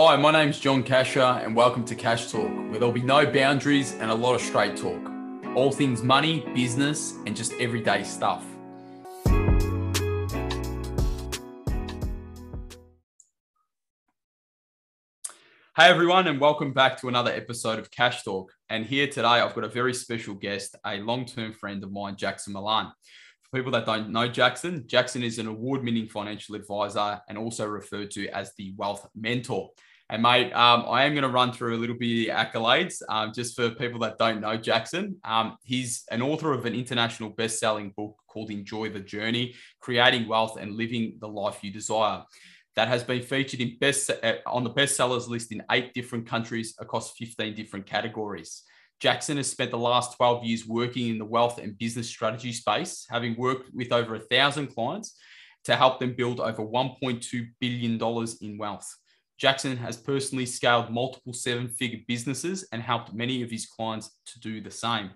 Hi, my name's John Casher, and welcome to Cash Talk, where there'll be no boundaries and a lot of straight talk. All things money, business, and just everyday stuff. Hey everyone, and welcome back to another episode of Cash Talk. And here today, I've got a very special guest, a long term friend of mine, Jackson Milan. For people that don't know Jackson, Jackson is an award winning financial advisor and also referred to as the wealth mentor. And mate, um, I am going to run through a little bit of accolades um, just for people that don't know Jackson. Um, he's an author of an international best selling book called Enjoy the Journey Creating Wealth and Living the Life You Desire that has been featured in best uh, on the bestsellers list in eight different countries across 15 different categories. Jackson has spent the last 12 years working in the wealth and business strategy space, having worked with over a thousand clients to help them build over $1.2 billion in wealth. Jackson has personally scaled multiple seven figure businesses and helped many of his clients to do the same.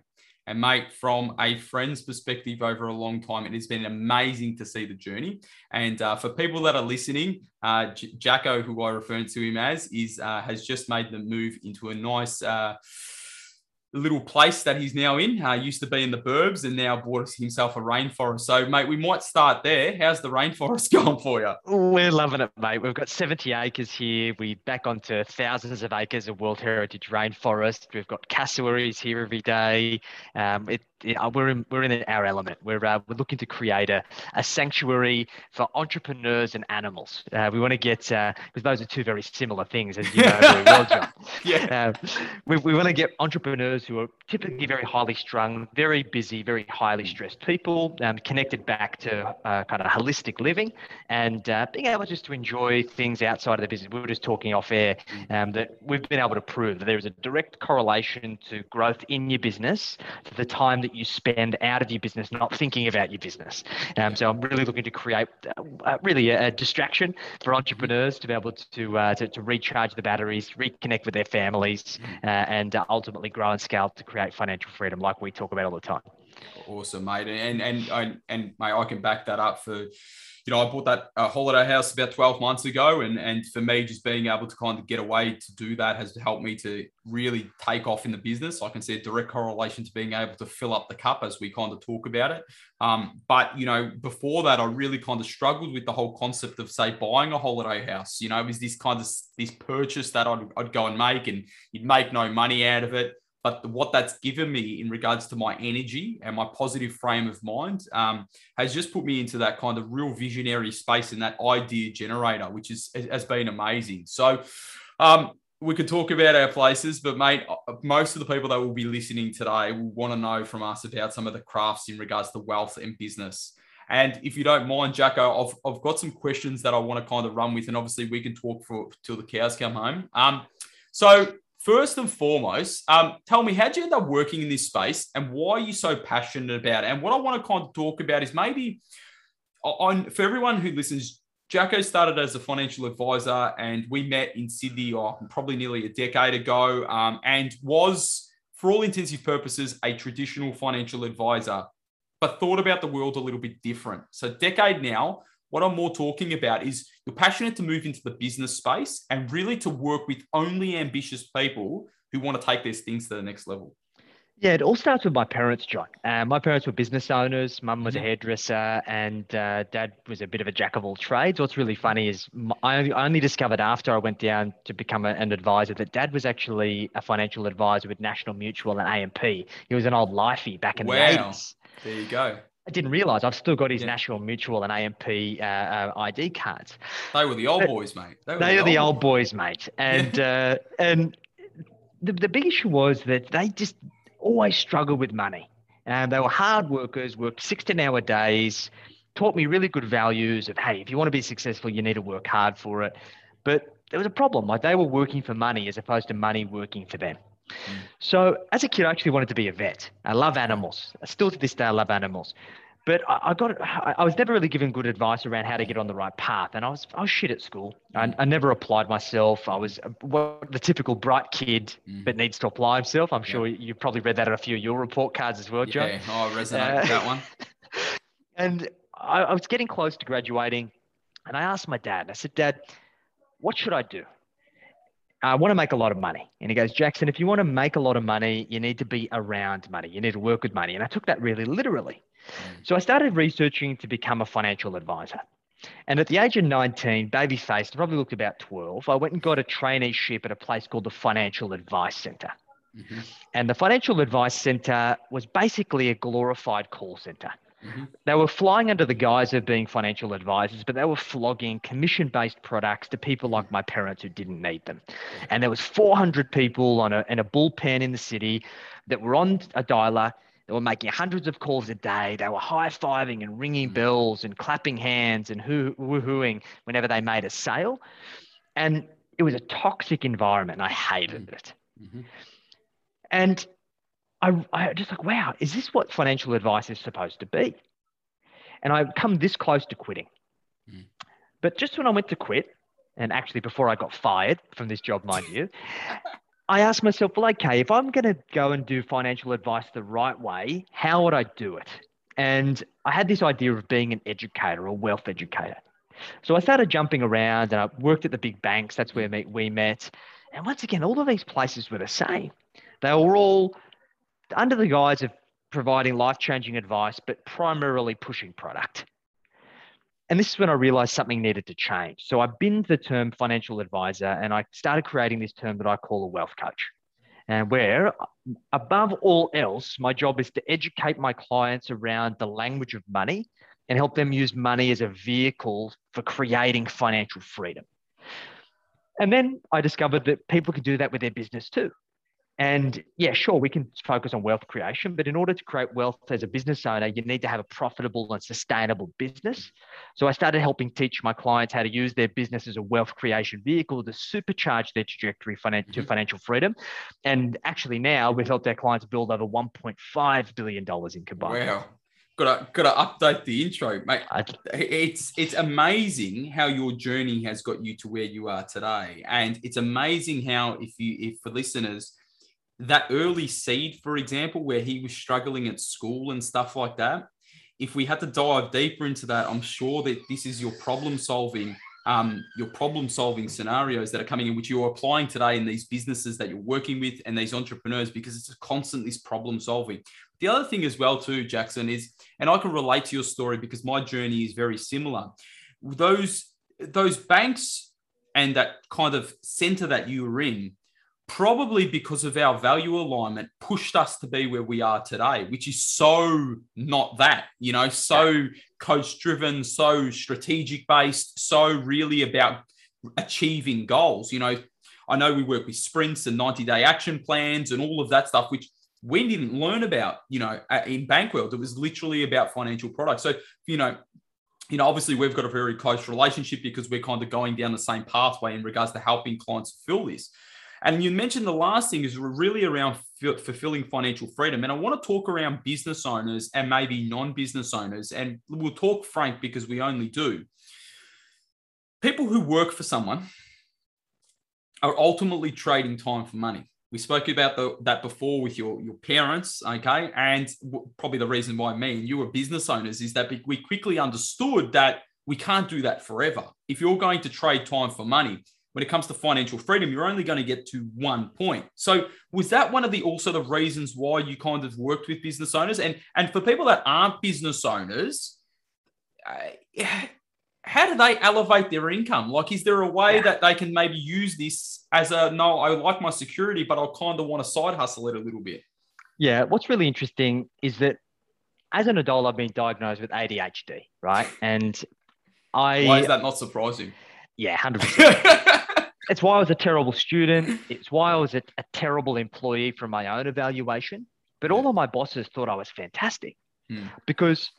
And mate, from a friend's perspective over a long time, it has been amazing to see the journey. And uh, for people that are listening, uh, J- Jacko, who I refer to him as, is uh, has just made the move into a nice uh, little place that he's now in. Uh, used to be in the burbs and now bought himself a rainforest. So, mate, we might start there. How's the rainforest going for you? We're loving it, mate. We've got 70 acres here. We back onto thousands of acres of World Heritage rainforest. We've got cassowaries here every day. Um, it, uh, we're in we're in our element. We're uh, we're looking to create a, a sanctuary for entrepreneurs and animals. Uh, we want to get because uh, those are two very similar things, as you know very well, John. yeah. Uh, we we want to get entrepreneurs who are typically very highly strung, very busy, very highly stressed people, um, connected back to uh, kind of holistic living, and being able just to enjoy things outside of the business. We were just talking off air um, that we've been able to prove that there is a direct correlation to growth in your business to the time that you spend out of your business not thinking about your business. Um, so I'm really looking to create uh, really a, a, distraction for entrepreneurs to be able to, uh, to, to, recharge the batteries, reconnect with their families, uh, and uh, ultimately grow and scale to create financial freedom, like we talk about all the time. Awesome, mate, and and and, and mate, I can back that up for you know, I bought that uh, holiday house about 12 months ago. And, and for me, just being able to kind of get away to do that has helped me to really take off in the business. I can see a direct correlation to being able to fill up the cup as we kind of talk about it. Um, but, you know, before that, I really kind of struggled with the whole concept of, say, buying a holiday house. You know, it was this kind of this purchase that I'd, I'd go and make and you'd make no money out of it but what that's given me in regards to my energy and my positive frame of mind um, has just put me into that kind of real visionary space and that idea generator, which is, has been amazing. So, um, we could talk about our places, but mate, uh, most of the people that will be listening today will want to know from us about some of the crafts in regards to wealth and business. And if you don't mind, Jacko, I've, I've got some questions that I want to kind of run with, and obviously we can talk for till the cows come home. Um, so first and foremost, um, tell me, how'd you end up working in this space and why are you so passionate about it? And what I want to kind of talk about is maybe on for everyone who listens, Jacko started as a financial advisor and we met in Sydney oh, probably nearly a decade ago um, and was, for all intensive purposes, a traditional financial advisor, but thought about the world a little bit different. So, decade now, what I'm more talking about is you're passionate to move into the business space and really to work with only ambitious people who want to take these things to the next level. Yeah, it all starts with my parents, John. Uh, my parents were business owners. Mum was a mm-hmm. hairdresser, and uh, dad was a bit of a jack of all trades. What's really funny is I only discovered after I went down to become a, an advisor that dad was actually a financial advisor with National Mutual and AMP. He was an old lifey back in wow. the 80s. There you go. I didn't realize I've still got his yeah. National Mutual and AMP uh, uh, ID cards. They were the old boys, mate. They, they the are the old boys, mate. And uh, and the, the big issue was that they just always struggled with money. And they were hard workers, worked 16 hour days, taught me really good values of, hey, if you want to be successful, you need to work hard for it. But there was a problem. Like they were working for money as opposed to money working for them. So as a kid, I actually wanted to be a vet. I love animals. I still to this day, I love animals. But I, I got I was never really given good advice around how to get on the right path, and I was I was shit at school. I, I never applied myself. I was the typical bright kid, mm. but needs to apply himself. I'm sure yeah. you've probably read that on a few of your report cards as well, John. Yeah, oh, I resonate uh, with that one. and I, I was getting close to graduating, and I asked my dad. I said, Dad, what should I do? I want to make a lot of money. And he goes, Jackson, if you want to make a lot of money, you need to be around money. You need to work with money. And I took that really literally. Mm. So I started researching to become a financial advisor. And at the age of 19, baby faced, probably looked about 12, I went and got a traineeship at a place called the Financial Advice Center. Mm-hmm. And the Financial Advice Center was basically a glorified call center. Mm-hmm. They were flying under the guise of being financial advisors, but they were flogging commission-based products to people like my parents who didn't need them. And there was 400 people on a, in a bullpen in the city that were on a dialer. They were making hundreds of calls a day. They were high-fiving and ringing mm-hmm. bells and clapping hands and hoo- woohooing whenever they made a sale. And it was a toxic environment. I hated mm-hmm. it. Mm-hmm. And I, I just like, wow, is this what financial advice is supposed to be? And I've come this close to quitting. Mm. But just when I went to quit, and actually before I got fired from this job, mind you, I asked myself, well, okay, if I'm going to go and do financial advice the right way, how would I do it? And I had this idea of being an educator, a wealth educator. So I started jumping around and I worked at the big banks. That's where we met. And once again, all of these places were the same. They were all under the guise of providing life changing advice, but primarily pushing product. And this is when I realized something needed to change. So I binned the term financial advisor and I started creating this term that I call a wealth coach. And where, above all else, my job is to educate my clients around the language of money and help them use money as a vehicle for creating financial freedom. And then I discovered that people could do that with their business too. And yeah, sure, we can focus on wealth creation, but in order to create wealth as a business owner, you need to have a profitable and sustainable business. So I started helping teach my clients how to use their business as a wealth creation vehicle to supercharge their trajectory to mm-hmm. financial freedom. And actually, now we've helped our clients build over $1.5 billion in combined. Wow. Gotta, gotta update the intro, mate. It's it's amazing how your journey has got you to where you are today, and it's amazing how if you if for listeners that early seed, for example, where he was struggling at school and stuff like that, if we had to dive deeper into that, I'm sure that this is your problem solving, um, your problem solving scenarios that are coming in, which you're applying today in these businesses that you're working with and these entrepreneurs, because it's constantly this problem solving. The other thing as well, too, Jackson, is, and I can relate to your story because my journey is very similar. Those those banks and that kind of center that you were in probably because of our value alignment, pushed us to be where we are today, which is so not that, you know, so coach driven, so strategic based, so really about achieving goals. You know, I know we work with sprints and 90 day action plans and all of that stuff, which we didn't learn about, you know, in Bankworld. It was literally about financial products. So, you know, you know, obviously we've got a very close relationship because we're kind of going down the same pathway in regards to helping clients fulfill this. And you mentioned the last thing is really around f- fulfilling financial freedom. And I want to talk around business owners and maybe non business owners. And we'll talk frank because we only do. People who work for someone are ultimately trading time for money. We spoke about the, that before with your, your parents, okay? And w- probably the reason why me and you are business owners is that we quickly understood that we can't do that forever. If you're going to trade time for money, when it comes to financial freedom, you're only going to get to one point. So was that one of the also the reasons why you kind of worked with business owners? And and for people that aren't business owners, uh, how do they elevate their income? Like, is there a way yeah. that they can maybe use this as a no? I like my security, but I kind of want to side hustle it a little bit. Yeah, what's really interesting is that as an adult, I've been diagnosed with ADHD, right? And I why is that not surprising? Yeah, hundred percent. It's why I was a terrible student. It's why I was a, a, terrible employee from my own evaluation. But all of my bosses thought I was fantastic hmm. because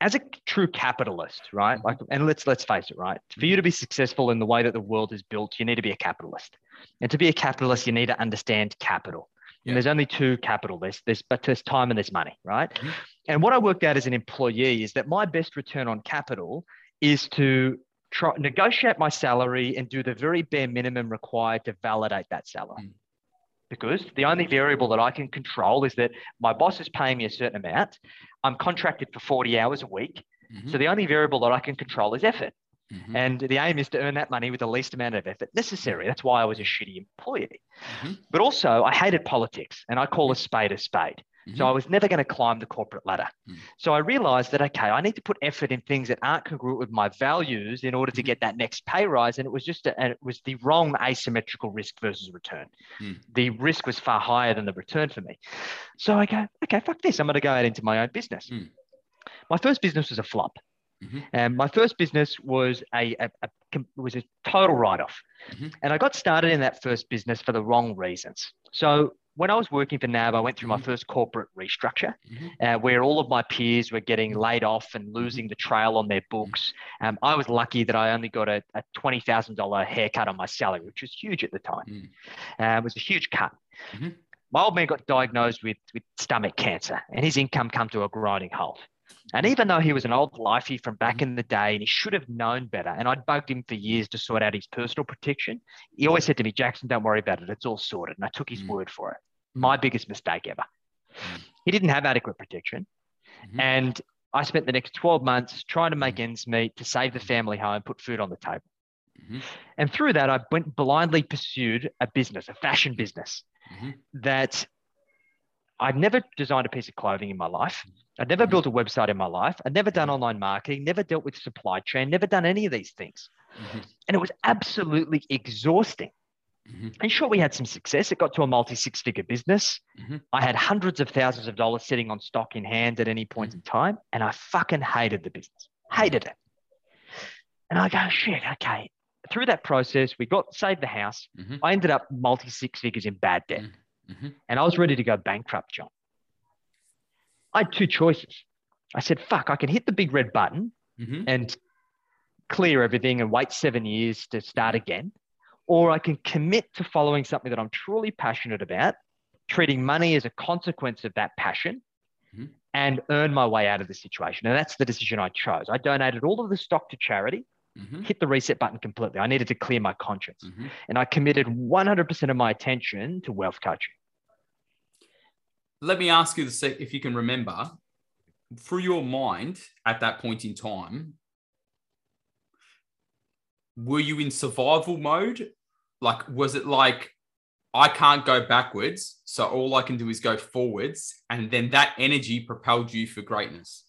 as a true capitalist, right? Like, and let's let's face it, right? For you to be successful in the way that the world is built, you need to be a capitalist. And to be a capitalist, you need to understand capital. Yeah. And there's only two capitalists. There's but there's time and there's money, right? Mm-hmm. And what I worked out as an employee is that my best return on capital is to try negotiate my salary and do the very bare minimum required to validate that salary. Mm. Because the only variable that I can control is that my boss is paying me a certain amount. I'm contracted for 40 hours a week. Mm-hmm. So the only variable that I can control is effort. Mm-hmm. And the aim is to earn that money with the least amount of effort necessary. That's why I was a shitty employee. Mm-hmm. But also, I hated politics and I call a spade a spade. Mm-hmm. So I was never going to climb the corporate ladder. Mm-hmm. So I realized that, okay, I need to put effort in things that aren't congruent with my values in order to mm-hmm. get that next pay rise. And it was just, a, it was the wrong asymmetrical risk versus return. Mm. The risk was far higher than the return for me. So I go, okay, fuck this. I'm going to go out into my own business. Mm. My first business was a flop. Mm-hmm. And my first business was a, a, a was a total write off, mm-hmm. and I got started in that first business for the wrong reasons. So when I was working for NAB, I went through my mm-hmm. first corporate restructure mm-hmm. uh, where all of my peers were getting laid off and mm-hmm. losing the trail on their books. Um, I was lucky that I only got a, a $20,000 haircut on my salary, which was huge at the time. Mm. Uh, it was a huge cut. Mm-hmm. My old man got diagnosed with, with stomach cancer and his income come to a grinding halt. And even though he was an old lifey from back in the day and he should have known better, and I'd bugged him for years to sort out his personal protection, he always said to me, Jackson, don't worry about it. It's all sorted. And I took his mm. word for it. My biggest mistake ever. Mm. He didn't have adequate protection. Mm-hmm. And I spent the next 12 months trying to make mm. ends meet to save the family home, put food on the table. Mm-hmm. And through that, I went blindly pursued a business, a fashion business mm-hmm. that I'd never designed a piece of clothing in my life. I'd never mm-hmm. built a website in my life. I'd never done mm-hmm. online marketing, never dealt with supply chain, never done any of these things. Mm-hmm. And it was absolutely exhausting. Mm-hmm. And sure, we had some success. It got to a multi six figure business. Mm-hmm. I had hundreds of thousands of dollars sitting on stock in hand at any point mm-hmm. in time. And I fucking hated the business, hated it. And I go, shit, okay. Through that process, we got saved the house. I ended up multi six figures in bad debt. And I was ready to go bankrupt, John. I had two choices. I said, fuck, I can hit the big red button mm-hmm. and clear everything and wait seven years to start again. Or I can commit to following something that I'm truly passionate about, treating money as a consequence of that passion, mm-hmm. and earn my way out of the situation. And that's the decision I chose. I donated all of the stock to charity. Mm-hmm. hit the reset button completely. I needed to clear my conscience. Mm-hmm. And I committed 100% of my attention to wealth coaching let me ask you the if you can remember through your mind at that point in time were you in survival mode like was it like i can't go backwards so all i can do is go forwards and then that energy propelled you for greatness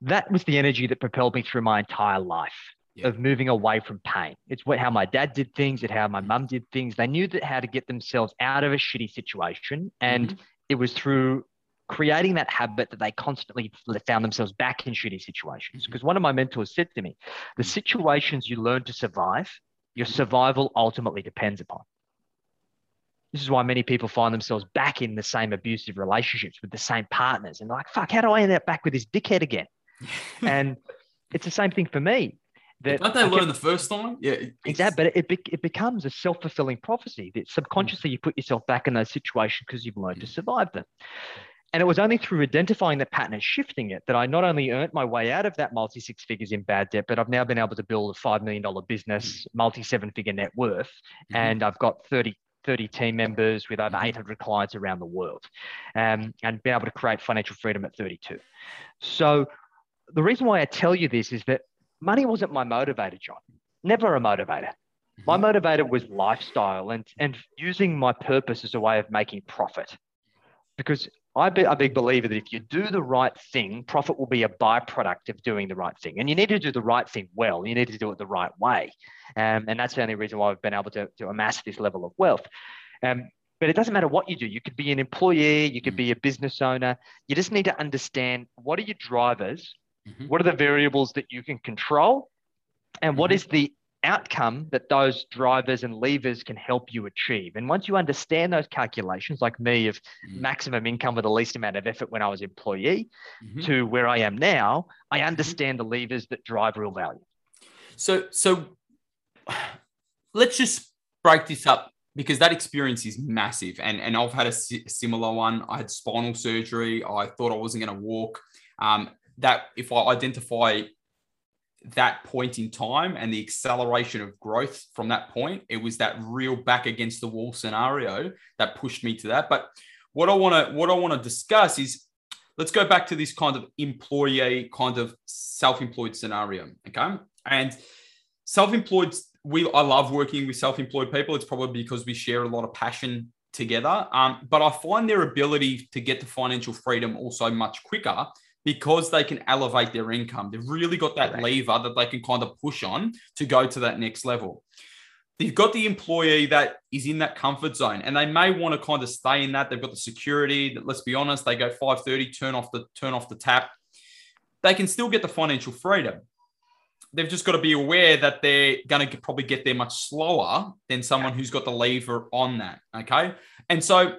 that was the energy that propelled me through my entire life yeah. of moving away from pain it's what how my dad did things it's how my mum did things they knew that how to get themselves out of a shitty situation and mm-hmm it was through creating that habit that they constantly found themselves back in shitty situations. Because mm-hmm. one of my mentors said to me, the situations you learn to survive, your survival ultimately depends upon. This is why many people find themselves back in the same abusive relationships with the same partners. And like, fuck, how do I end up back with this dickhead again? and it's the same thing for me. That Don't they learn the first time? Yeah, exactly. But it, it, it becomes a self fulfilling prophecy that subconsciously you put yourself back in those situations because you've learned to survive them. And it was only through identifying the pattern and shifting it that I not only earned my way out of that multi six figures in bad debt, but I've now been able to build a $5 million business, multi seven figure net worth. Mm-hmm. And I've got 30, 30 team members with over 800 clients around the world um, and been able to create financial freedom at 32. So the reason why I tell you this is that money wasn't my motivator, John. Never a motivator. My mm-hmm. motivator was lifestyle and, and using my purpose as a way of making profit. Because I'm a big believer that if you do the right thing, profit will be a byproduct of doing the right thing. And you need to do the right thing well. You need to do it the right way. Um, and that's the only reason why I've been able to, to amass this level of wealth. Um, but it doesn't matter what you do. You could be an employee, you could be a business owner. You just need to understand what are your drivers Mm-hmm. What are the variables that you can control? And what mm-hmm. is the outcome that those drivers and levers can help you achieve? And once you understand those calculations, like me, of mm-hmm. maximum income with the least amount of effort when I was employee mm-hmm. to where I am now, I mm-hmm. understand the levers that drive real value. So, so let's just break this up because that experience is massive. And, and I've had a similar one. I had spinal surgery. I thought I wasn't going to walk. Um, that if I identify that point in time and the acceleration of growth from that point, it was that real back against the wall scenario that pushed me to that. But what I want to what I want to discuss is let's go back to this kind of employee kind of self-employed scenario. Okay. And self-employed we I love working with self-employed people. It's probably because we share a lot of passion together. Um, but I find their ability to get to financial freedom also much quicker because they can elevate their income. They've really got that right. lever that they can kind of push on to go to that next level. They've got the employee that is in that comfort zone and they may want to kind of stay in that. They've got the security that let's be honest, they go 530, turn off the turn off the tap. They can still get the financial freedom. They've just got to be aware that they're going to probably get there much slower than someone who's got the lever on that. Okay. And so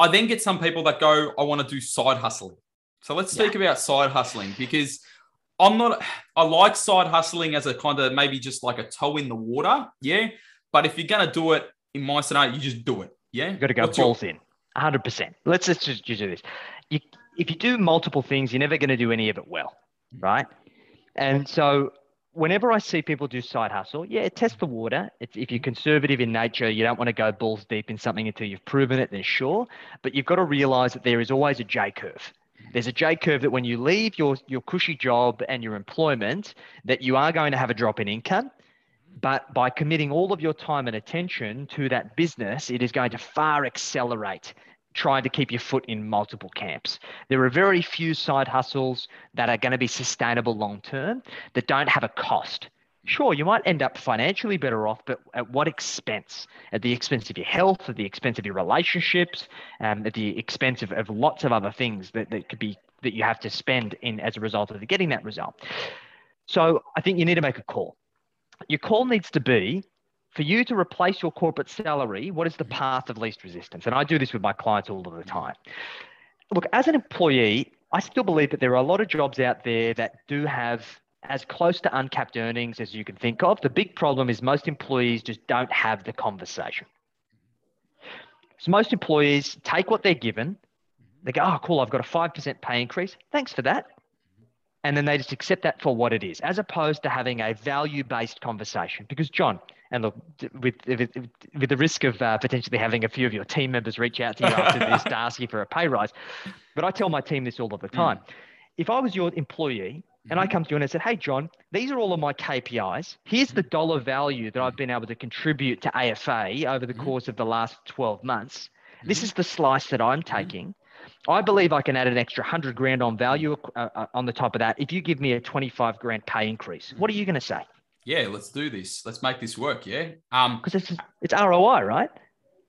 I then get some people that go, I want to do side hustling. So let's speak yeah. about side hustling because I'm not, I like side hustling as a kind of maybe just like a toe in the water. Yeah. But if you're going to do it in my scenario, you just do it. Yeah. You got to go What's balls your... in 100%. Let's just, just do this. You, if you do multiple things, you're never going to do any of it well. Mm. Right. And so whenever I see people do side hustle, yeah, test the water. It's, if you're conservative in nature, you don't want to go balls deep in something until you've proven it, then sure. But you've got to realize that there is always a J curve. There's a J curve that when you leave your, your cushy job and your employment, that you are going to have a drop in income. But by committing all of your time and attention to that business, it is going to far accelerate trying to keep your foot in multiple camps. There are very few side hustles that are going to be sustainable long term that don't have a cost. Sure, you might end up financially better off, but at what expense? At the expense of your health, at the expense of your relationships, um, at the expense of, of lots of other things that, that could be that you have to spend in as a result of getting that result. So I think you need to make a call. Your call needs to be for you to replace your corporate salary, what is the mm-hmm. path of least resistance? And I do this with my clients all of the time. Look, as an employee, I still believe that there are a lot of jobs out there that do have as close to uncapped earnings as you can think of. The big problem is most employees just don't have the conversation. So most employees take what they're given. Mm-hmm. They go, oh, cool, I've got a 5% pay increase. Thanks for that. And then they just accept that for what it is, as opposed to having a value based conversation. Because, John, and look, with, with, with the risk of uh, potentially having a few of your team members reach out to you after this to ask you for a pay rise, but I tell my team this all of the mm. time. Mm. If I was your employee and I mm-hmm. come to you and I said, Hey, John, these are all of my KPIs. Here's the dollar value that I've been able to contribute to AFA over the course of the last 12 months. This is the slice that I'm taking. I believe I can add an extra 100 grand on value uh, uh, on the top of that if you give me a 25 grand pay increase. What are you going to say? Yeah, let's do this. Let's make this work. Yeah. Um, because it's it's ROI, right?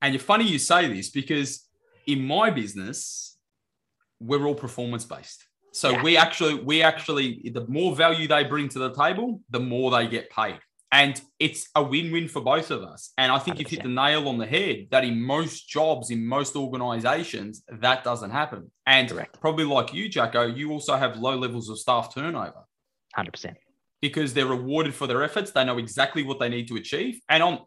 And you're funny you say this because in my business, we're all performance based. So yeah. we actually, we actually, the more value they bring to the table, the more they get paid. And it's a win-win for both of us. And I think 100%. you've hit the nail on the head that in most jobs, in most organizations, that doesn't happen. And Correct. probably like you, Jacko, you also have low levels of staff turnover. 100% because they're rewarded for their efforts. They know exactly what they need to achieve. And on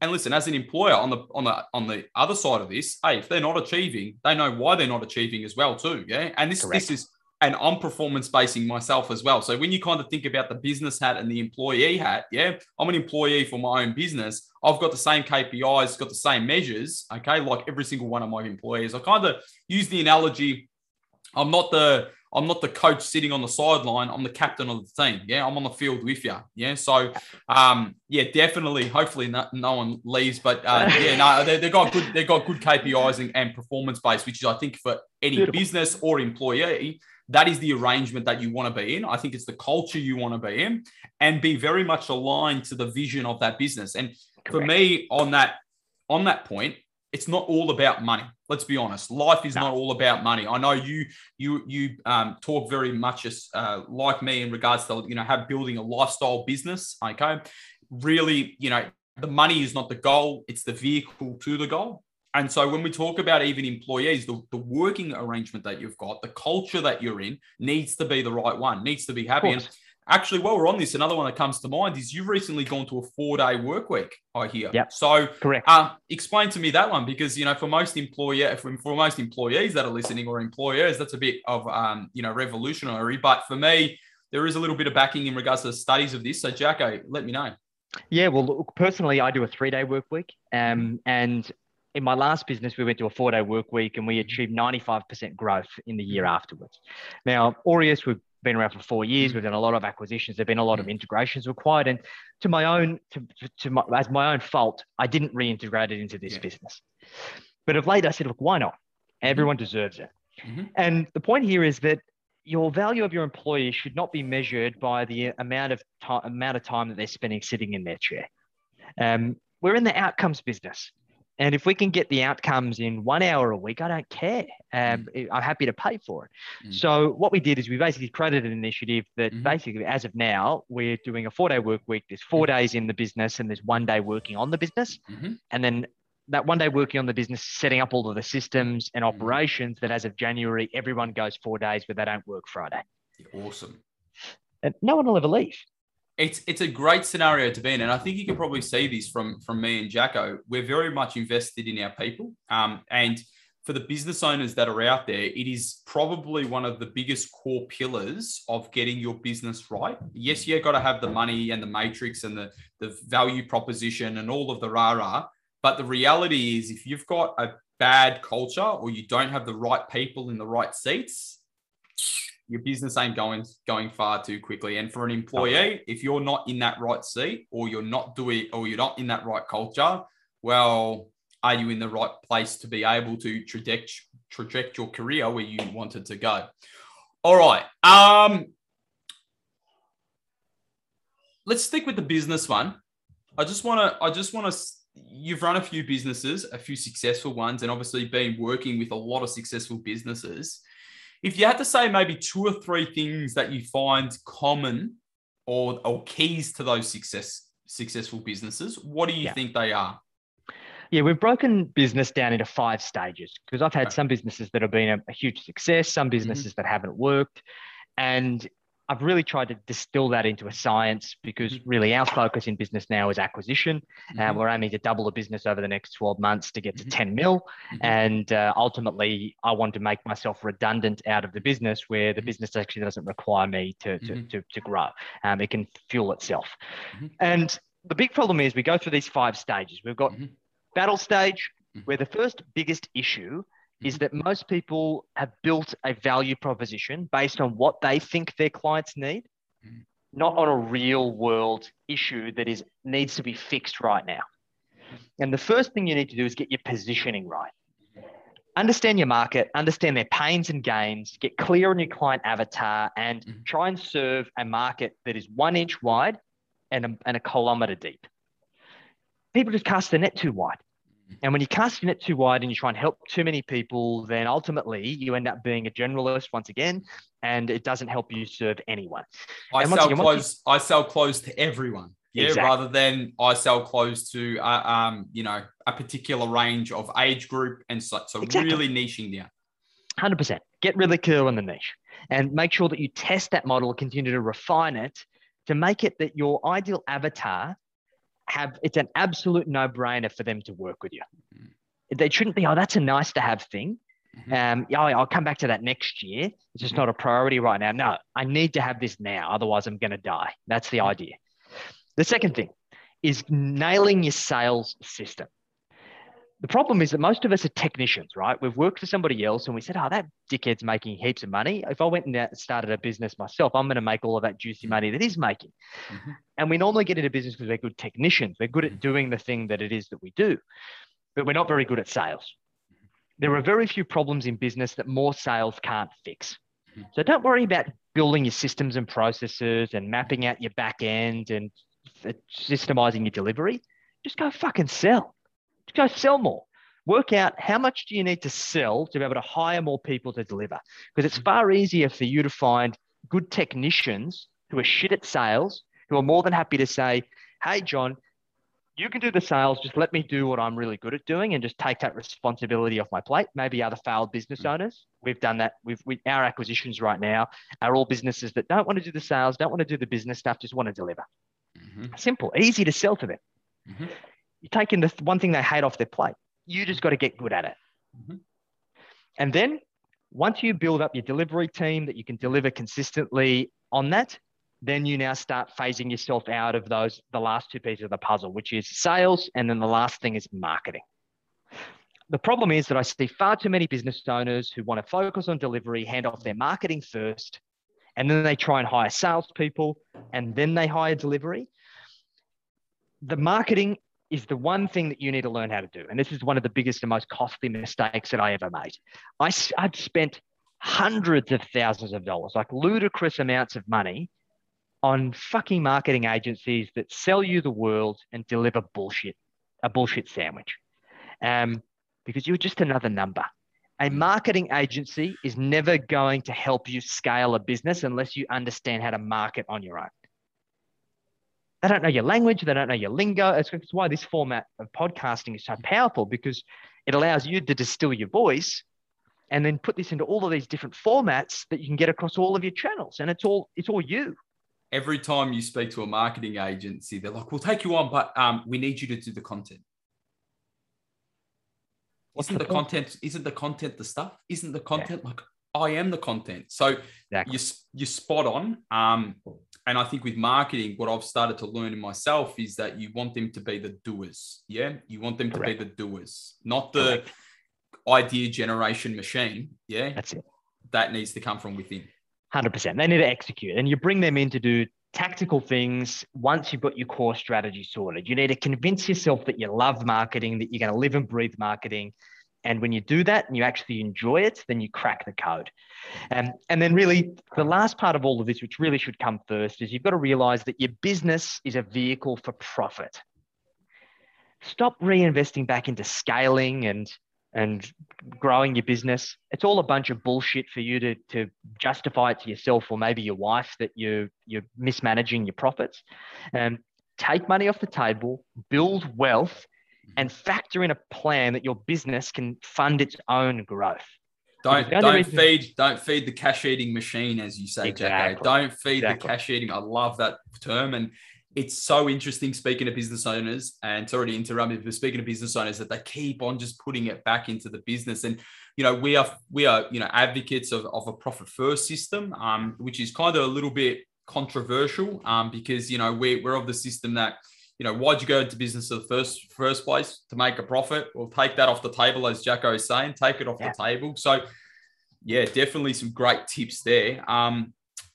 and listen, as an employer on the on the on the other side of this, hey, if they're not achieving, they know why they're not achieving as well, too. Yeah. And this Correct. this is and I'm performance basing myself as well. So when you kind of think about the business hat and the employee hat, yeah, I'm an employee for my own business. I've got the same KPIs, got the same measures, okay, like every single one of my employees. I kind of use the analogy. I'm not the I'm not the coach sitting on the sideline. I'm the captain of the team. Yeah, I'm on the field with you. Yeah, so um, yeah, definitely. Hopefully, no, no one leaves, but uh, yeah, no, they, have got good. They've got good KPIs and, and performance based, which is I think for any Beautiful. business or employee, that is the arrangement that you want to be in. I think it's the culture you want to be in, and be very much aligned to the vision of that business. And Correct. for me, on that on that point, it's not all about money. Let's be honest. Life is no. not all about money. I know you you you um, talk very much as uh, like me in regards to you know have building a lifestyle business. Okay, really, you know, the money is not the goal; it's the vehicle to the goal. And so when we talk about even employees, the, the working arrangement that you've got, the culture that you're in needs to be the right one, needs to be happy. And Actually, while we're on this, another one that comes to mind is you've recently gone to a four-day work week. I hear. Yeah. So correct. Uh, explain to me that one because you know for most employer for, for most employees that are listening or employers, that's a bit of um, you know revolutionary. But for me, there is a little bit of backing in regards to the studies of this. So Jacko, let me know. Yeah, well, look, personally, I do a three-day work week, um, and in my last business, we went to a four day work week and we achieved 95% growth in the year afterwards. Now, Aureus, we've been around for four years. We've done a lot of acquisitions. There've been a lot of integrations required, and to my own, to, to my, as my own fault, I didn't reintegrate it into this yeah. business. But of late, I said, look, why not? Everyone deserves it. Mm-hmm. And the point here is that your value of your employee should not be measured by the amount of time, amount of time that they're spending sitting in their chair. Um, we're in the outcomes business. And if we can get the outcomes in one hour a week, I don't care. Um, mm. I'm happy to pay for it. Mm. So what we did is we basically created an initiative that mm-hmm. basically, as of now, we're doing a four-day work week. There's four mm-hmm. days in the business, and there's one day working on the business. Mm-hmm. And then that one day working on the business, setting up all of the systems and mm-hmm. operations that as of January, everyone goes four days, but they don't work Friday. Awesome. And no one will ever leave. It's it's a great scenario to be in, and I think you can probably see this from from me and Jacko. We're very much invested in our people, um, and for the business owners that are out there, it is probably one of the biggest core pillars of getting your business right. Yes, you've got to have the money and the matrix and the the value proposition and all of the rah rah, but the reality is, if you've got a bad culture or you don't have the right people in the right seats, your business ain't going going far too quickly. And for an employee, if you're not in that right seat or you're not doing or you're not in that right culture, well, are you in the right place to be able to traject traject your career where you wanted to go? All right. Um, let's stick with the business one. I just want to I just want to you've run a few businesses, a few successful ones, and obviously been working with a lot of successful businesses. If you had to say maybe two or three things that you find common or, or keys to those success successful businesses, what do you yeah. think they are? Yeah, we've broken business down into five stages because I've had some businesses that have been a, a huge success, some businesses mm-hmm. that haven't worked. And I've really tried to distill that into a science because mm-hmm. really our focus in business now is acquisition. Uh, mm-hmm. Uh, we're aiming to double the business over the next 12 months to get to mm-hmm. 10 mil. Mm-hmm. And uh, ultimately, I want to make myself redundant out of the business where the mm-hmm. business actually doesn't require me to, to, mm-hmm. to, to, grow. Um, it can fuel itself. And the big problem is we go through these five stages. We've got battle stage, where the first biggest issue is mm-hmm. that most people have built a value proposition based on what they think their clients need, mm-hmm. not on a real world issue that is needs to be fixed right now. And the first thing you need to do is get your positioning right. Mm-hmm. Understand your market, understand their pains and gains, get clear on your client avatar, and mm-hmm. try and serve a market that is one inch wide and a, and a kilometer deep. People just cast the net too wide. And when you cast your net too wide and you try and help too many people, then ultimately you end up being a generalist once again, and it doesn't help you serve anyone. I sell again, clothes. You... I sell clothes to everyone. Yeah, exactly. rather than I sell clothes to uh, um, you know, a particular range of age group and such. So exactly. really niching down. Hundred percent. Get really clear on the niche, and make sure that you test that model, continue to refine it to make it that your ideal avatar have it's an absolute no-brainer for them to work with you. Mm-hmm. They shouldn't be, oh, that's a nice to have thing. Mm-hmm. Um, yeah, I'll come back to that next year. It's just not a priority right now. No, I need to have this now. Otherwise, I'm going to die. That's the mm-hmm. idea. The second thing is nailing your sales system the problem is that most of us are technicians, right? We've worked for somebody else and we said, oh, that dickhead's making heaps of money. If I went and started a business myself, I'm going to make all of that juicy money that he's making. Mm-hmm. And we normally get into business because we're good technicians. We're good at mm-hmm. doing the thing that it is that we do, but we're not very good at sales. There are very few problems in business that more sales can't fix. Mm-hmm. So don't worry about building your systems and processes and mapping out your back end and systemizing your delivery. Just go fucking sell go sell more. Work out how much do you need to sell to be able to hire more people to deliver. Because it's far easier for you to find good technicians who are shit at sales, who are more than happy to say, hey, John, you can do the sales. Just let me do what I'm really good at doing and just take that responsibility off my plate. Maybe other failed business mm. owners. We've done that. We've we, our acquisitions right now are all businesses that don't want to do the sales, don't want to do the business stuff, just want to deliver. Mm-hmm. Simple, easy to sell to them. Mm-hmm you're taking the one thing they hate off their plate. You just got to get good at it. Mm-hmm. And then once you build up your delivery team that you can deliver consistently on that, then you now start phasing yourself out of those the last two pieces of the puzzle, which is sales, and then the last thing is marketing. The problem is that I see far too many business owners who want to focus on delivery, hand off their marketing first, and then they try and hire salespeople, and then they hire delivery. The marketing is the one thing that you need to learn how to do. And this is one of the biggest and most costly mistakes that I ever made. I, I'd spent hundreds of thousands of dollars, like ludicrous amounts of money on fucking marketing agencies that sell you the world and deliver bullshit, a bullshit sandwich. Um, because you're just another number. A marketing agency is never going to help you scale a business unless you understand how to market on your own. They don't know your language. They don't know your lingo. It's, it's why this format of podcasting is so powerful because it allows you to distill your voice and then put this into all of these different formats that you can get across all of your channels. And it's all it's all you. Every time you speak to a marketing agency, they're like, "We'll take you on, but um, we need you to do the content." What's isn't the, the content? Isn't the content the stuff? Isn't the content yeah. like I am the content? So exactly. you you're spot on. Um, and I think with marketing, what I've started to learn in myself is that you want them to be the doers. Yeah. You want them to be the doers, not the Correct. idea generation machine. Yeah. That's it. That needs to come from within. 100%. They need to execute. And you bring them in to do tactical things once you've got your core strategy sorted. You need to convince yourself that you love marketing, that you're going to live and breathe marketing, and when you do that and you actually enjoy it, then you crack the code. Um, and then, really, the last part of all of this, which really should come first, is you've got to realize that your business is a vehicle for profit. Stop reinvesting back into scaling and and growing your business. It's all a bunch of bullshit for you to, to justify it to yourself or maybe your wife that you, you're mismanaging your profits. Um, take money off the table, build wealth, and factor in a plan that your business can fund its own growth. Don't don't reason... feed don't feed the cash eating machine, as you say, exactly. Jacko. Don't feed exactly. the cash eating. I love that term, and it's so interesting speaking to business owners. And it's already interrupted, but speaking to business owners, that they keep on just putting it back into the business. And you know, we are we are you know advocates of, of a profit first system, um, which is kind of a little bit controversial, um, because you know we're we're of the system that you know, why'd you go into business in the first first place to make a profit? We'll take that off the table, as Jacko is saying, take it off yeah. the table. So, yeah, definitely some great tips there. Um,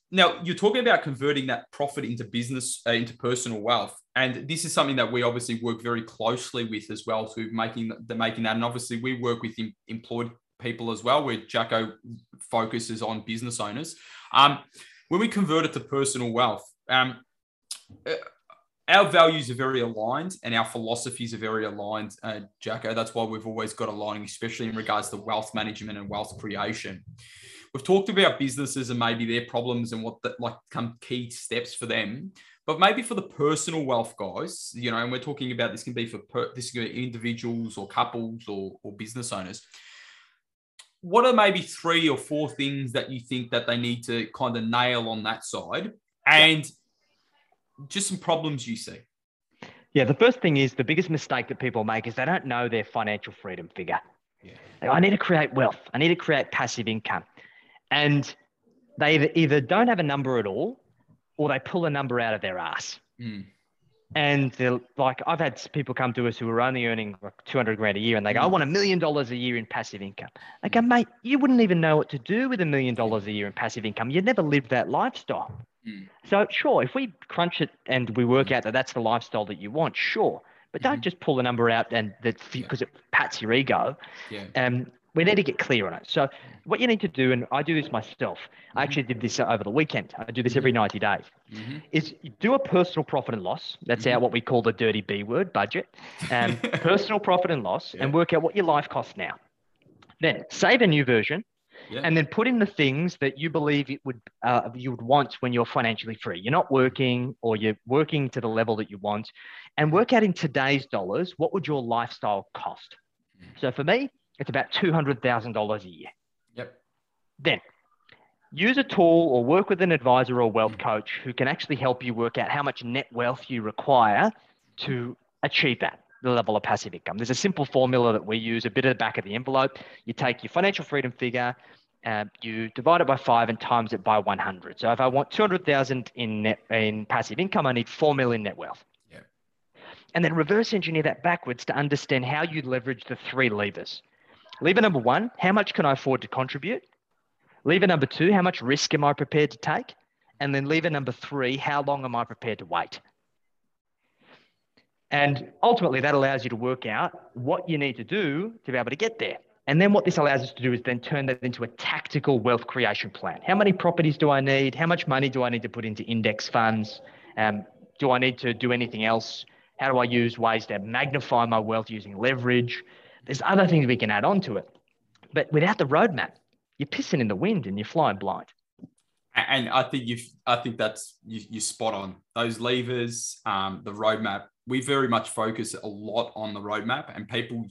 now you're talking about converting that profit into business, uh, into personal wealth, and this is something that we obviously work very closely with as well to making the making that. And obviously, we work with em- employed people as well, where Jacko focuses on business owners. Um, when we convert it to personal wealth, um, uh, our values are very aligned and our philosophies are very aligned, uh, Jacko. That's why we've always got aligning, especially in regards to wealth management and wealth creation. We've talked about businesses and maybe their problems and what the, like come key steps for them, but maybe for the personal wealth guys, you know, and we're talking about this can be for per, this can be individuals or couples or, or business owners. What are maybe three or four things that you think that they need to kind of nail on that side? And just some problems you see. Yeah, the first thing is the biggest mistake that people make is they don't know their financial freedom figure. Yeah. I need to create wealth. I need to create passive income. And they either, either don't have a number at all or they pull a number out of their ass. Mm. And they're like, I've had people come to us who are only earning like 200 grand a year and they go, mm. I want a million dollars a year in passive income. I go, mate, you wouldn't even know what to do with a million dollars a year in passive income. You'd never lived that lifestyle. Mm. So, sure, if we crunch it and we work out that that's the lifestyle that you want, sure. But don't mm-hmm. just pull the number out and that because yeah. it pats your ego. Yeah. Um, we need to get clear on it. So, what you need to do, and I do this myself, mm-hmm. I actually did this over the weekend. I do this every mm-hmm. 90 days, mm-hmm. is do a personal profit and loss. That's mm-hmm. our what we call the dirty B word budget. Um, personal profit and loss, yeah. and work out what your life costs now. Then save a new version yeah. and then put in the things that you believe it would uh, you would want when you're financially free. You're not working, or you're working to the level that you want, and work out in today's dollars what would your lifestyle cost. Mm. So for me, it's about two hundred thousand dollars a year. Yep. Then use a tool or work with an advisor or wealth coach who can actually help you work out how much net wealth you require to achieve that the level of passive income. There's a simple formula that we use, a bit at the back of the envelope. You take your financial freedom figure, um, you divide it by five and times it by 100. So if I want 200,000 in net, in passive income, I need 4 million net wealth. Yeah. And then reverse engineer that backwards to understand how you leverage the three levers. Lever number one, how much can I afford to contribute? Lever number two, how much risk am I prepared to take? And then lever number three, how long am I prepared to wait? And ultimately, that allows you to work out what you need to do to be able to get there. And then what this allows us to do is then turn that into a tactical wealth creation plan. How many properties do I need? How much money do I need to put into index funds? Um, do I need to do anything else? How do I use ways to magnify my wealth using leverage? There's other things we can add on to it. But without the roadmap, you're pissing in the wind and you're flying blind. And I think you've, I think that's you, you're spot on. Those levers, um, the roadmap. We very much focus a lot on the roadmap, and people,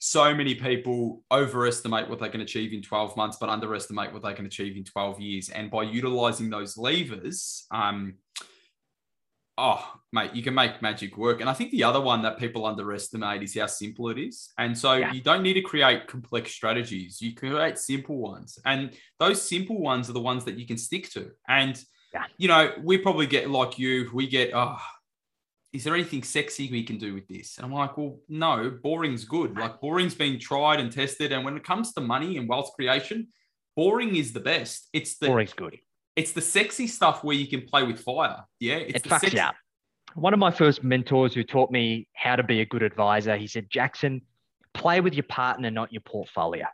so many people overestimate what they can achieve in 12 months, but underestimate what they can achieve in 12 years. And by utilizing those levers, um, oh mate you can make magic work. And i think the other one that people underestimate is how simple it is. And so yeah. you don't need to create complex strategies. You create simple ones. And those simple ones are the ones that you can stick to. And yeah. you know we probably get like you we get oh is there anything sexy we can do with this? And i'm like well no boring's good. Like boring's been tried and tested. And when it comes to money and wealth creation boring is the best. It's the boring's good it's the sexy stuff where you can play with fire. Yeah. It's it fucks sexy- out. One of my first mentors who taught me how to be a good advisor, he said, Jackson, play with your partner, not your portfolio.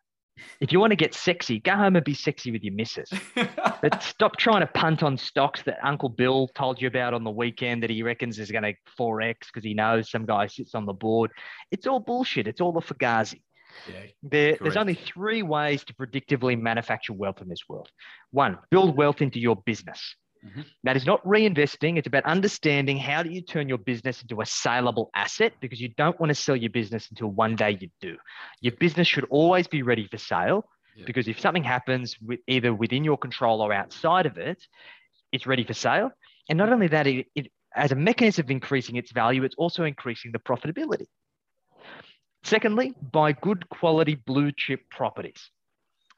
If you want to get sexy, go home and be sexy with your missus. but stop trying to punt on stocks that Uncle Bill told you about on the weekend that he reckons is going to 4x because he knows some guy sits on the board. It's all bullshit. It's all a fugazi. Yeah, there, there's only three ways to predictively manufacture wealth in this world. One, build wealth into your business. Mm-hmm. That is not reinvesting. It's about understanding how do you turn your business into a saleable asset because you don't want to sell your business until one day you do. Your business should always be ready for sale yeah. because if something happens with, either within your control or outside of it, it's ready for sale. And not only that, it, it as a mechanism of increasing its value, it's also increasing the profitability. Secondly, buy good quality blue chip properties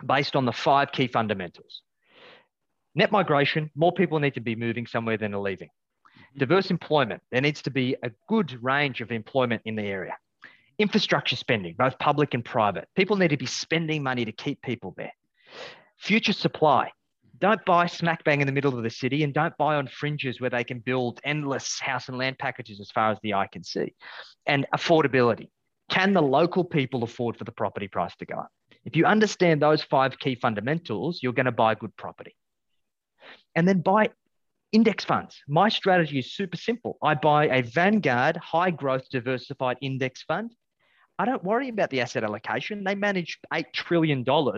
based on the five key fundamentals. Net migration, more people need to be moving somewhere than are leaving. Mm-hmm. Diverse employment, there needs to be a good range of employment in the area. Infrastructure spending, both public and private. People need to be spending money to keep people there. Future supply, don't buy smack bang in the middle of the city and don't buy on fringes where they can build endless house and land packages as far as the eye can see. And affordability. Can the local people afford for the property price to go up? If you understand those five key fundamentals, you're going to buy good property. And then buy index funds. My strategy is super simple. I buy a Vanguard high growth diversified index fund. I don't worry about the asset allocation. They manage $8 trillion. Mm.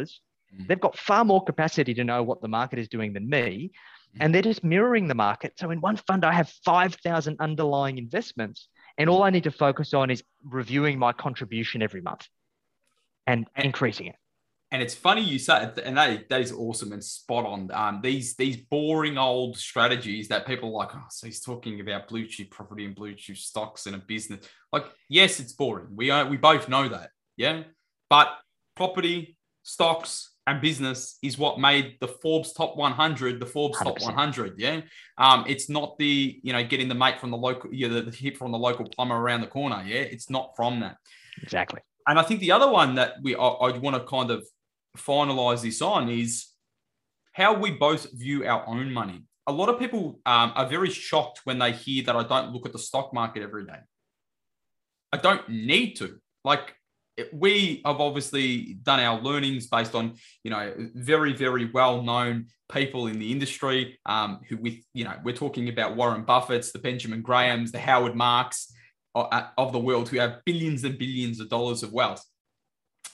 They've got far more capacity to know what the market is doing than me. Mm. And they're just mirroring the market. So in one fund, I have 5,000 underlying investments. And all I need to focus on is reviewing my contribution every month and, and increasing it. And it's funny you say and that, that is awesome and spot on. Um, these these boring old strategies that people like, oh, so he's talking about blue chip property and blue chip stocks and a business. Like, yes, it's boring. We are, we both know that, yeah. But property, stocks, and business is what made the Forbes top 100 the Forbes 100%. top 100. Yeah, um, it's not the you know getting the mate from the local, yeah, the, the hit from the local plumber around the corner. Yeah, it's not from that. Exactly. And I think the other one that we I, I want to kind of finalize this on is how we both view our own money. A lot of people um, are very shocked when they hear that I don't look at the stock market every day. I don't need to. Like we have obviously done our learnings based on you know very very well known people in the industry um, who with you know we're talking about warren buffett's the benjamin grahams the howard marks uh, of the world who have billions and billions of dollars of wealth.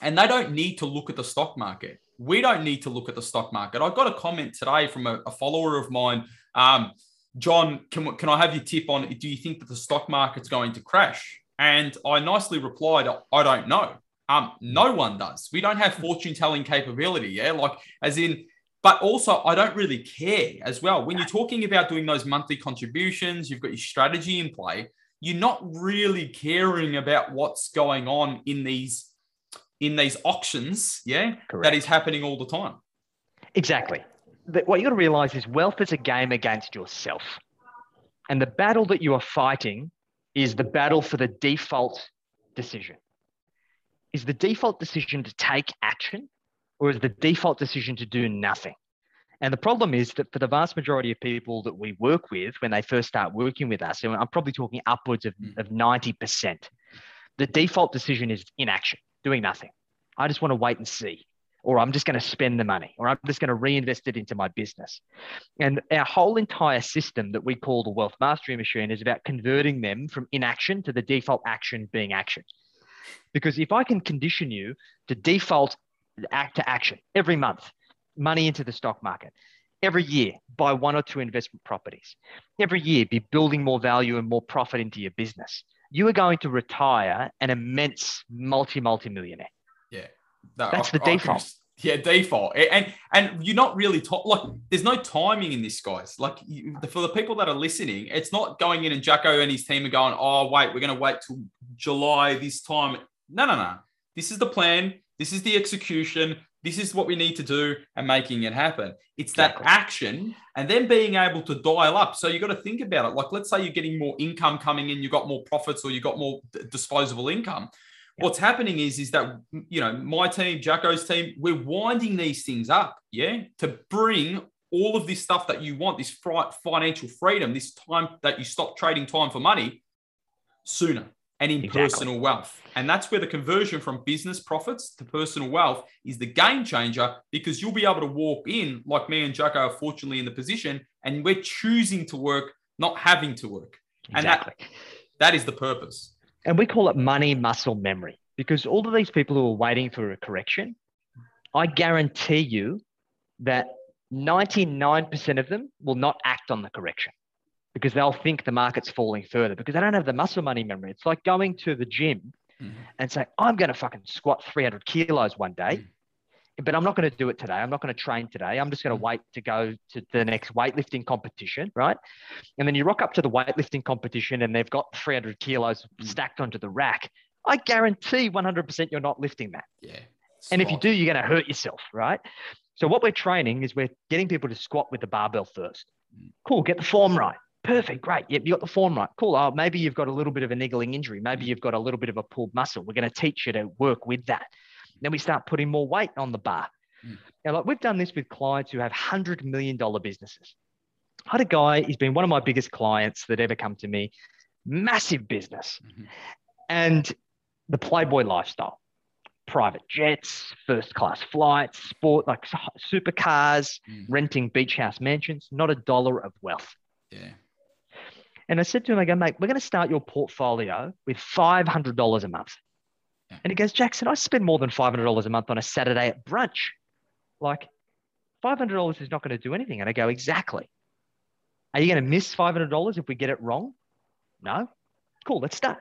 And they don't need to look at the stock market. We don't need to look at the stock market. I got a comment today from a, a follower of mine. Um, john can, can i have your tip on do you think that the stock market's going to crash and I nicely replied, I don't know. Um, no one does. We don't have fortune telling capability. Yeah. Like, as in, but also I don't really care as well. When you're talking about doing those monthly contributions, you've got your strategy in play, you're not really caring about what's going on in these in these auctions, yeah, Correct. that is happening all the time. Exactly. What you got to realize is wealth is a game against yourself. And the battle that you are fighting is the battle for the default decision. Is the default decision to take action or is the default decision to do nothing? And the problem is that for the vast majority of people that we work with when they first start working with us, and I'm probably talking upwards of, mm. of 90%, the default decision is inaction, doing nothing. I just want to wait and see, or I'm just going to spend the money, or I'm just going to reinvest it into my business. And our whole entire system that we call the wealth mastery machine is about converting them from inaction to the default action being action. Because if I can condition you to default act to action every month, money into the stock market, every year buy one or two investment properties, every year be building more value and more profit into your business, you are going to retire an immense multi multi millionaire. No, that's the default. Yeah, default, and and you're not really ta- like there's no timing in this, guys. Like you, for the people that are listening, it's not going in and Jacko and his team are going, oh wait, we're going to wait till July this time. No, no, no. This is the plan. This is the execution. This is what we need to do and making it happen. It's that action and then being able to dial up. So you got to think about it. Like, let's say you're getting more income coming in, you got more profits or you got more disposable income what's happening is is that you know my team jacko's team we're winding these things up yeah to bring all of this stuff that you want this financial freedom this time that you stop trading time for money sooner and in exactly. personal wealth and that's where the conversion from business profits to personal wealth is the game changer because you'll be able to walk in like me and jacko are fortunately in the position and we're choosing to work not having to work exactly. and that that is the purpose and we call it money muscle memory because all of these people who are waiting for a correction, I guarantee you that 99% of them will not act on the correction because they'll think the market's falling further because they don't have the muscle money memory. It's like going to the gym mm-hmm. and say, I'm going to fucking squat 300 kilos one day. Mm-hmm but I'm not going to do it today. I'm not going to train today. I'm just going to mm. wait to go to the next weightlifting competition, right? And then you rock up to the weightlifting competition and they've got 300 kilos mm. stacked onto the rack. I guarantee 100% you're not lifting that. Yeah. And if you do, you're going to hurt yourself, right? So what we're training is we're getting people to squat with the barbell first. Mm. Cool, get the form right. Perfect, great. Yep, you got the form right. Cool. Oh, maybe you've got a little bit of a niggling injury. Maybe you've got a little bit of a pulled muscle. We're going to teach you to work with that. Then we start putting more weight on the bar. Mm. Now, like we've done this with clients who have $100 million businesses. I had a guy, he's been one of my biggest clients that ever come to me, massive business. Mm-hmm. And the Playboy lifestyle, private jets, first class flights, sport, like supercars, mm. renting beach house mansions, not a dollar of wealth. Yeah. And I said to him, I go, mate, we're going to start your portfolio with $500 a month. And he goes, Jackson, I spend more than $500 a month on a Saturday at brunch. Like, $500 is not going to do anything. And I go, exactly. Are you going to miss $500 if we get it wrong? No. Cool, let's start.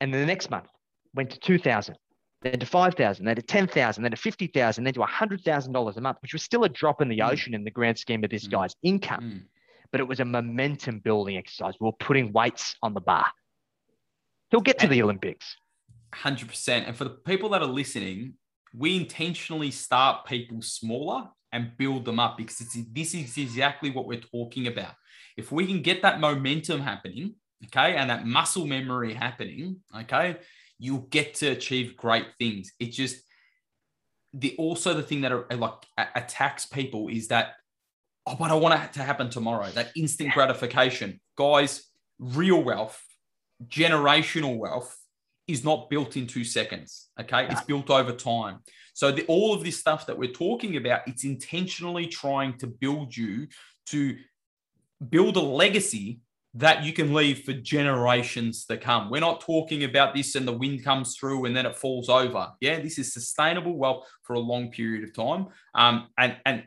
And then the next month went to 2000 then to 5,000, then to 10,000, then to 50,000, then to $100,000 a month, which was still a drop in the mm. ocean in the grand scheme of this mm. guy's income. Mm. But it was a momentum building exercise. We are putting weights on the bar. He'll get to the Olympics. 100%. And for the people that are listening, we intentionally start people smaller and build them up because this is exactly what we're talking about. If we can get that momentum happening, okay, and that muscle memory happening, okay, you'll get to achieve great things. It's just the also the thing that are, like attacks people is that oh, but I want it to happen tomorrow. That instant gratification, guys. Real wealth, generational wealth is not built in two seconds. Okay. It's built over time. So the, all of this stuff that we're talking about, it's intentionally trying to build you to build a legacy that you can leave for generations to come. We're not talking about this and the wind comes through and then it falls over. Yeah, this is sustainable wealth for a long period of time. Um, and and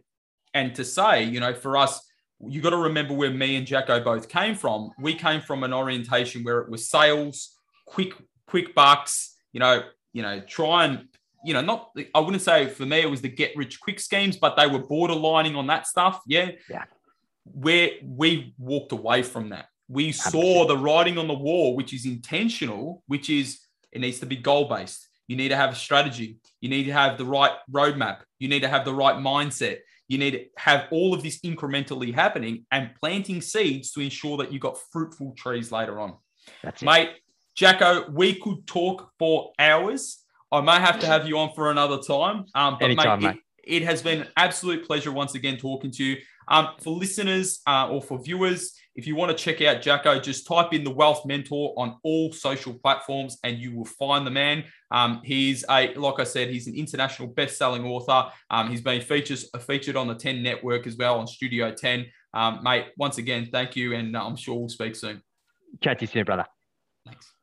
and to say, you know, for us, you got to remember where me and Jacko both came from. We came from an orientation where it was sales, quick quick bucks, you know, you know, try and, you know, not, I wouldn't say for me it was the get rich quick schemes, but they were borderlining on that stuff. Yeah. Yeah. Where we walked away from that. We saw the writing on the wall, which is intentional, which is it needs to be goal based. You need to have a strategy. You need to have the right roadmap. You need to have the right mindset. You need to have all of this incrementally happening and planting seeds to ensure that you've got fruitful trees later on. That's Mate, Jacko, we could talk for hours. I may have to have you on for another time. Um, but Anytime, mate, mate. It, it has been an absolute pleasure once again talking to you. Um, for listeners uh, or for viewers, if you want to check out Jacko, just type in the Wealth Mentor on all social platforms and you will find the man. Um, he's a, like I said, he's an international best-selling author. Um, he's been features, featured on the 10 network as well on Studio 10. Um, mate, once again, thank you. And uh, I'm sure we'll speak soon. Chat to you soon, brother. Thanks.